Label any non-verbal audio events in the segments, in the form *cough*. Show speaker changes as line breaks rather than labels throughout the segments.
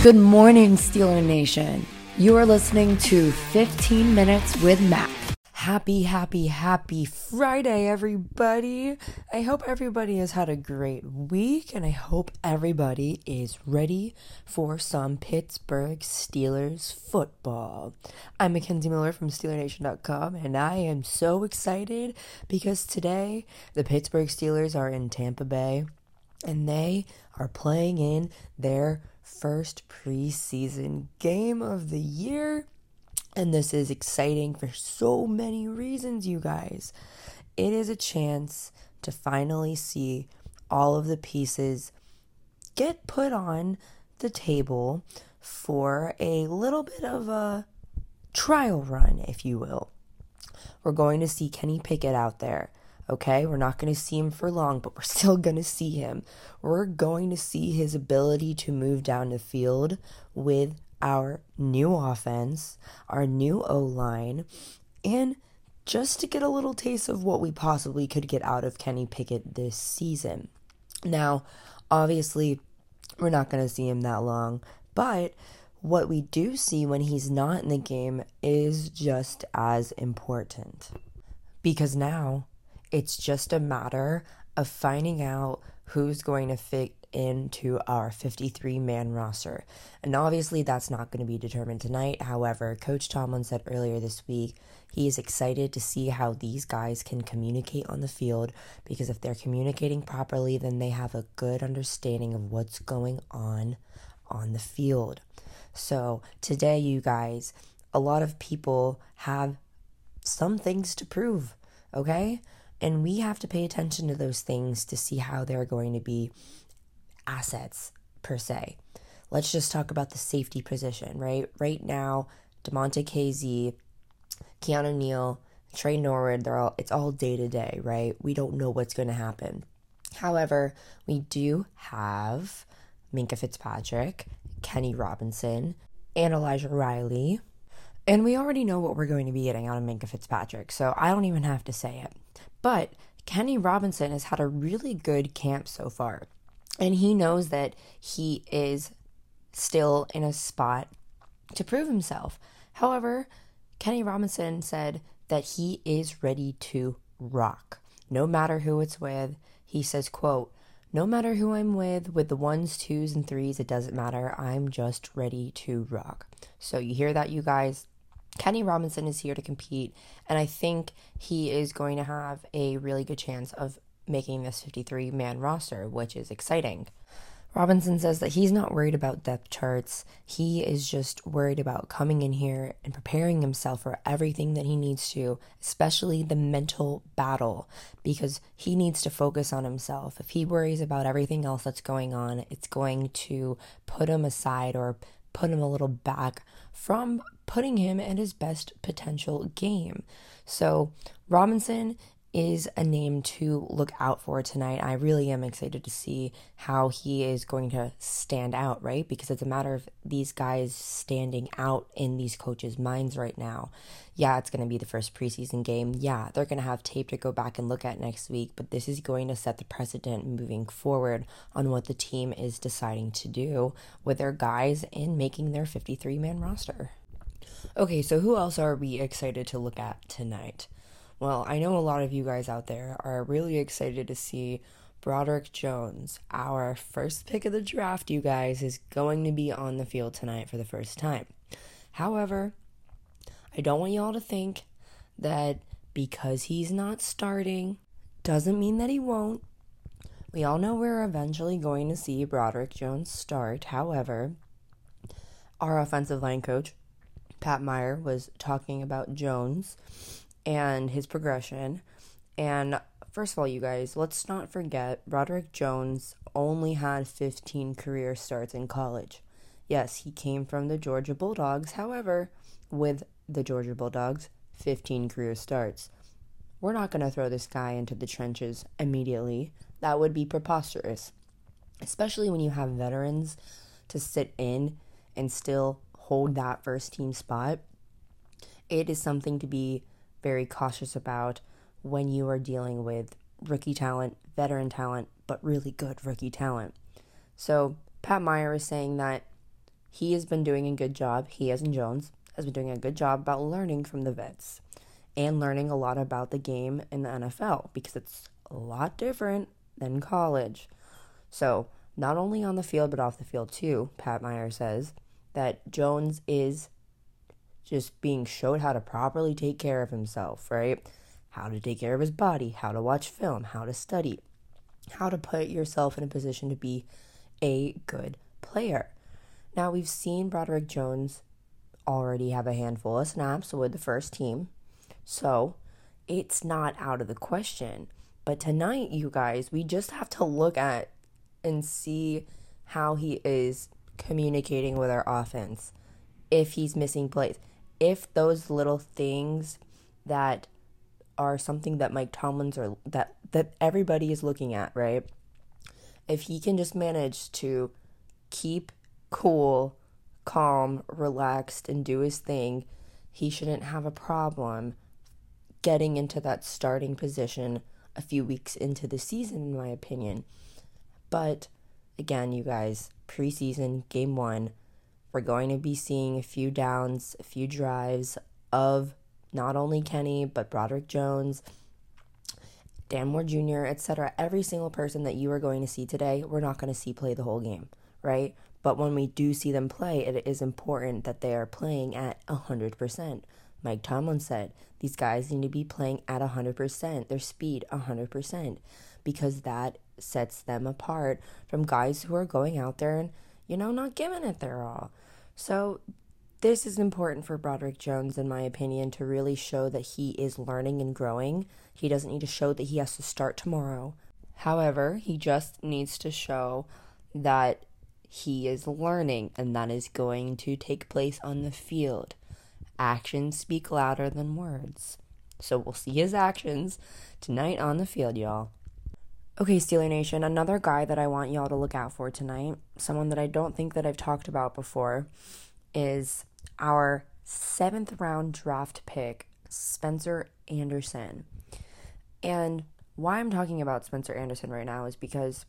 Good morning, Steeler Nation. You are listening to 15 Minutes with Mac. Happy, happy, happy Friday, everybody. I hope everybody has had a great week, and I hope everybody is ready for some Pittsburgh Steelers football. I'm Mackenzie Miller from SteelerNation.com, and I am so excited because today the Pittsburgh Steelers are in Tampa Bay, and they are playing in their first preseason game of the year. And this is exciting for so many reasons, you guys. It is a chance to finally see all of the pieces get put on the table for a little bit of a trial run, if you will. We're going to see Kenny Pickett out there. Okay, we're not going to see him for long, but we're *laughs* still going to see him. We're going to see his ability to move down the field with our new offense, our new O line, and just to get a little taste of what we possibly could get out of Kenny Pickett this season. Now, obviously, we're not going to see him that long, but what we do see when he's not in the game is just as important. Because now it's just a matter of finding out who's going to fit into our 53 man roster. And obviously, that's not going to be determined tonight. However, Coach Tomlin said earlier this week he is excited to see how these guys can communicate on the field because if they're communicating properly, then they have a good understanding of what's going on on the field. So, today, you guys, a lot of people have some things to prove, okay? And we have to pay attention to those things to see how they're going to be assets, per se. Let's just talk about the safety position, right? Right now, Damontae Kazee, Keanu Neal, Tre Norwood, they're all it's all day to day, right? We don't know what's going to happen. However, we do have Minkah Fitzpatrick, Kenny Robinson, and Elijah Riley. And we already know what we're going to be getting out of Minkah Fitzpatrick, so I don't even have to say it. But Kenny Robinson has had a really good camp so far. And he knows that he is still in a spot to prove himself. However, Kenny Robinson said that he is ready to rock. No matter who it's with, he says, quote, no matter who I'm with, with the ones, twos, and threes, it doesn't matter. I'm just ready to rock. So you hear that, you guys? Kenny Robinson is here to compete, and I think he is going to have a really good chance of making this 53 man roster, which is exciting. Robinson says that he's not worried about depth charts. He is just worried about coming in here and preparing himself for everything that he needs to, especially the mental battle, because he needs to focus on himself. If he worries about everything else that's going on, it's going to put him aside or put him a little back from putting him at his best potential game. So, Robinson is a name to look out for tonight. I really am excited to see how he is going to stand out, right? Because it's a matter of these guys standing out in these coaches' minds right now. Yeah, it's going to be the first preseason game. Yeah, they're going to have tape to go back and look at next week, but this is going to set the precedent moving forward on what the team is deciding to do with their guys in making their 53 man roster. Okay, so who else are we excited to look at tonight? Well, I know a lot of you guys out there are really excited to see Broderick Jones, our first pick of the draft, you guys, is going to be on the field tonight for the first time. However, I don't want y'all to think that because he's not starting doesn't mean that he won't. We all know we're eventually going to see Broderick Jones start. However, our offensive line coach, Pat Meyer, was talking about Jones and his progression. And first of all, you guys, let's not forget Broderick Jones only had 15 career starts in college. Yes, he came from the Georgia Bulldogs. However, with the Georgia Bulldogs, 15 career starts. We're not going to throw this guy into the trenches immediately. That would be preposterous. Especially when you have veterans to sit in and still hold that first team spot. It is something to be very cautious about when you are dealing with rookie talent, veteran talent, but really good rookie talent. So, Pat Meyer is saying that he has been doing a good job. He, as in Jones, has been doing a good job about learning from the vets and learning a lot about the game in the NFL because it's a lot different than college. So, not only on the field but off the field too, Pat Meyer says that Jones is just being showed how to properly take care of himself, right? How to take care of his body, how to watch film, how to study, how to put yourself in a position to be a good player. Now, we've seen Broderick Jones already have a handful of snaps with the first team, so it's not out of the question. But tonight, you guys, we just have to look at and see how he is communicating with our offense. If he's missing plays, if those little things that are something that Mike Tomlins or that that everybody is looking at, right? If he can just manage to keep cool, calm, relaxed and do his thing, he shouldn't have a problem getting into that starting position a few weeks into the season in my opinion. But again, you guys, preseason game 1, we're going to be seeing a few downs, a few drives of not only Kenny, but Broderick Jones, Dan Moore Jr., etc. Every single person that you are going to see today, we're not going to see play the whole game, right? But when we do see them play, it is important that they are playing at 100%. Mike Tomlin said these guys need to be playing at 100%, their speed 100%, because that sets them apart from guys who are going out there and, you know, not giving it their all. So this is important for Broderick Jones, in my opinion, to really show that he is learning and growing. He doesn't need to show that he has to start tomorrow. However, he just needs to show that he is learning, and that is going to take place on the field. Actions speak louder than words. So we'll see his actions tonight on the field, y'all. Okay, Steeler Nation, another guy that I want y'all to look out for tonight, someone that I don't think that I've talked about before, is our seventh round draft pick, Spencer Anderson. And why I'm talking about Spencer Anderson right now is because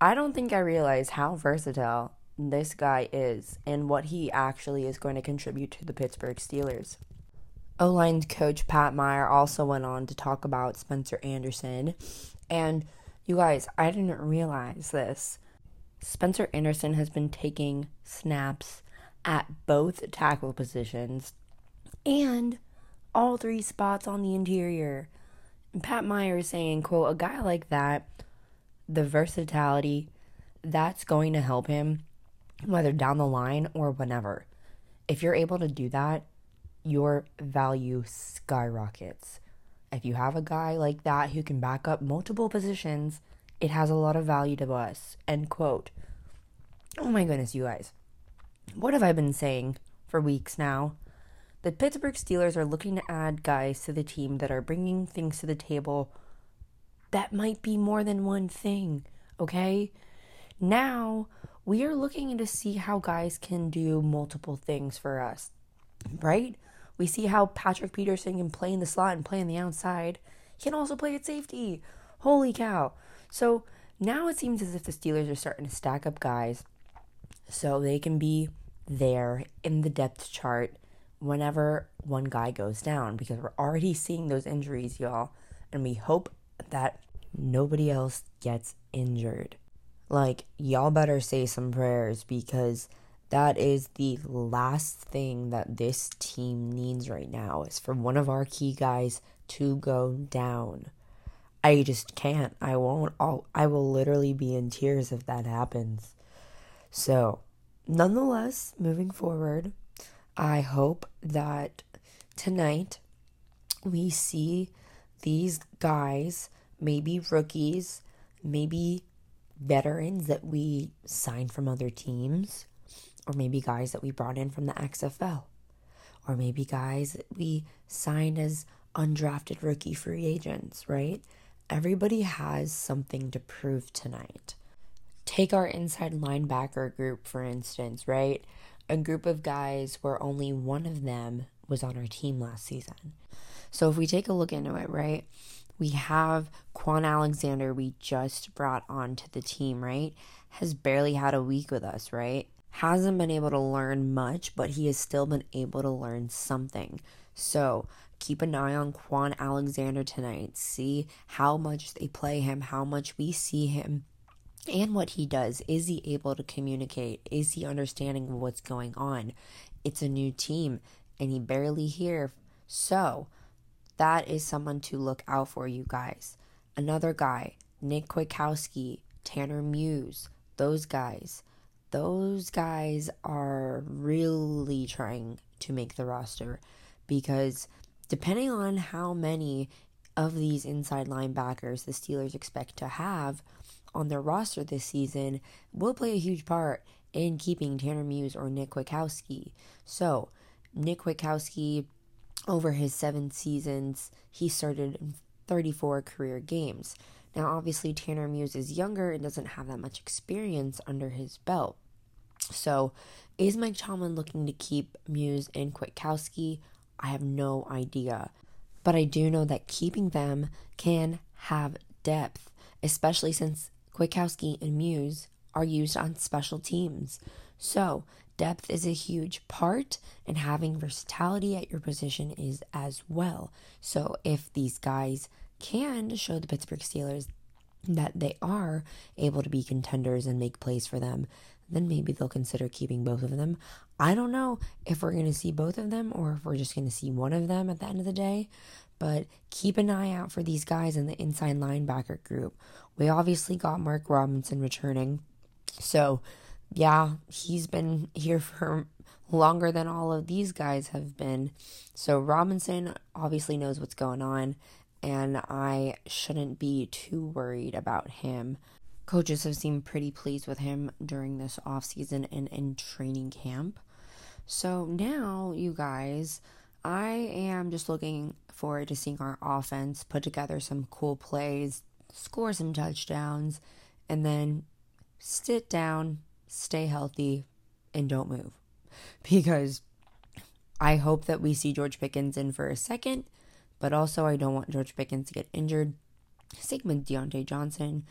I don't think I realize how versatile this guy is and what he actually is going to contribute to the Pittsburgh Steelers. O line coach Pat Meyer also went on to talk about Spencer Anderson. And you guys, I didn't realize this. Spencer Anderson has been taking snaps at both tackle positions and all three spots on the interior. And Pat Meyer is saying, quote, a guy like that, the versatility, that's going to help him whether down the line or whenever. If you're able to do that, your value skyrockets. If you have a guy like that who can back up multiple positions, it has a lot of value to us. End quote. Oh my goodness, you guys. What have I been saying for weeks now? The Pittsburgh Steelers are looking to add guys to the team that are bringing things to the table that might be more than one thing, okay? Now, we are looking to see how guys can do multiple things for us, right? We see how Patrick Peterson can play in the slot and play on the outside. He can also play at safety. Holy cow. So now it seems as if the Steelers are starting to stack up guys so they can be there in the depth chart whenever one guy goes down because we're already seeing those injuries, y'all. And we hope that nobody else gets injured. Like, y'all better say some prayers because that is the last thing that this team needs right now is for one of our key guys to go down. I just can't. I won't. I'll, I will literally be in tears if that happens. So, nonetheless, moving forward, I hope that tonight we see these guys, maybe rookies, maybe veterans that we signed from other teams, or maybe guys that we brought in from the XFL, or maybe guys that we signed as undrafted rookie free agents, right? Everybody has something to prove tonight. Take our inside linebacker group, for instance, right? A group of guys where only one of them was on our team last season. So if we take a look into it, right? We have Kwon Alexander, we just brought onto the team, right? Has barely had a week with us, right? Hasn't been able to learn much, but he has still been able to learn something. So keep an eye on Kwon Alexander tonight. See how much they play him, how much we see him, and what he does. Is he able to communicate? Is he understanding what's going on? It's a new team, and he barely here. So that is someone to look out for, you guys. Another guy, Nick Kwiatkowski, Tanner Muse, those guys. Those guys are really trying to make the roster because depending on how many of these inside linebackers the Steelers expect to have on their roster this season will play a huge part in keeping Tanner Muse or Nick Kwiatkowski. So, Nick Kwiatkowski, over his seven seasons, he started 34 career games. Now, obviously, Tanner Muse is younger and doesn't have that much experience under his belt. So, is Mike Tomlin looking to keep Muse and Kwiatkowski? I have no idea. But I do know that keeping them can have depth, especially since Kwiatkowski and Muse are used on special teams. So, depth is a huge part, and having versatility at your position is as well. So, if these guys can show the Pittsburgh Steelers that they are able to be contenders and make plays for them, then maybe they'll consider keeping both of them. I don't know if we're going to see both of them or if we're just going to see one of them at the end of the day, but keep an eye out for these guys in the inside linebacker group. We obviously got Mark Robinson returning. So, yeah, he's been here *laughs* for longer than all of these guys have been. So, Robinson obviously knows what's going on, and I shouldn't be too worried about him. Coaches have seemed pretty pleased with him during this offseason and in training camp. So now, you guys, I am just looking forward to seeing our offense put together some cool plays, score some touchdowns, and then sit down, stay healthy, and don't move. *laughs* Because I hope that we see George Pickens in for a second, but also I don't want George Pickens to get injured. With Diontae Johnson.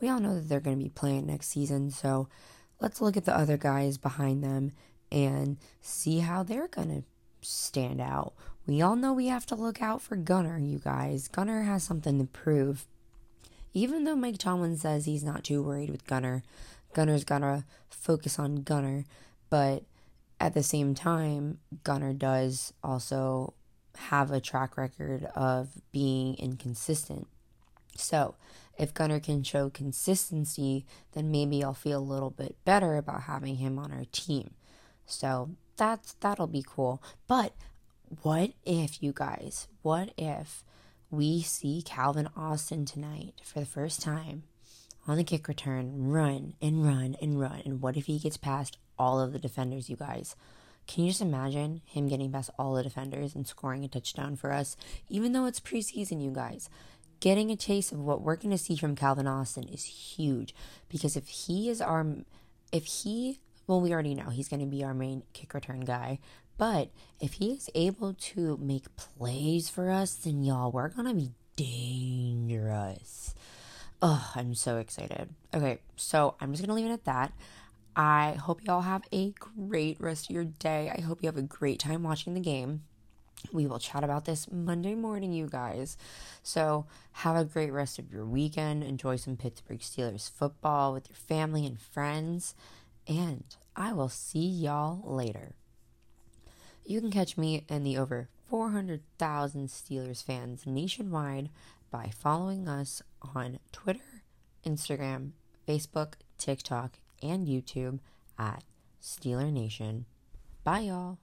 We all know that they're going to be playing next season, so let's look at the other guys behind them and see how they're going to stand out. We all know we have to look out for Gunner, you guys. Gunner has something to prove. Even though Mike Tomlin says he's not too worried with Gunner, Gunner's got to focus on Gunner, but at the same time, Gunner does also have a track record of being inconsistent. So, if Gunner can show consistency, then maybe I'll feel a little bit better about having him on our team. So that's that'll be cool. But what if you guys, what if we see Calvin Austin tonight for the first time on the kick return, run and run and run, and what if he gets past all of the defenders, you guys? Can you just imagine him getting past all the defenders and scoring a touchdown for us? Even though it's preseason, you guys getting a taste of what we're going to see from Calvin Austin is huge because if he is our if he well we already know he's going to be our main kick return guy but if he is able to make plays for us then y'all we're going to be dangerous. Oh i'm so excited. Okay so i'm just going to leave it at that. I hope y'all have a great rest of your day. I hope you have a great time watching the game we will chat about this Monday morning, you guys. So, have a great rest of your weekend. Enjoy some Pittsburgh Steelers football with your family and friends. And I will see y'all later. You can catch me and the over 400,000 Steelers fans nationwide by following us on Twitter, Instagram, Facebook, TikTok, and YouTube at Steeler Nation. Bye, y'all.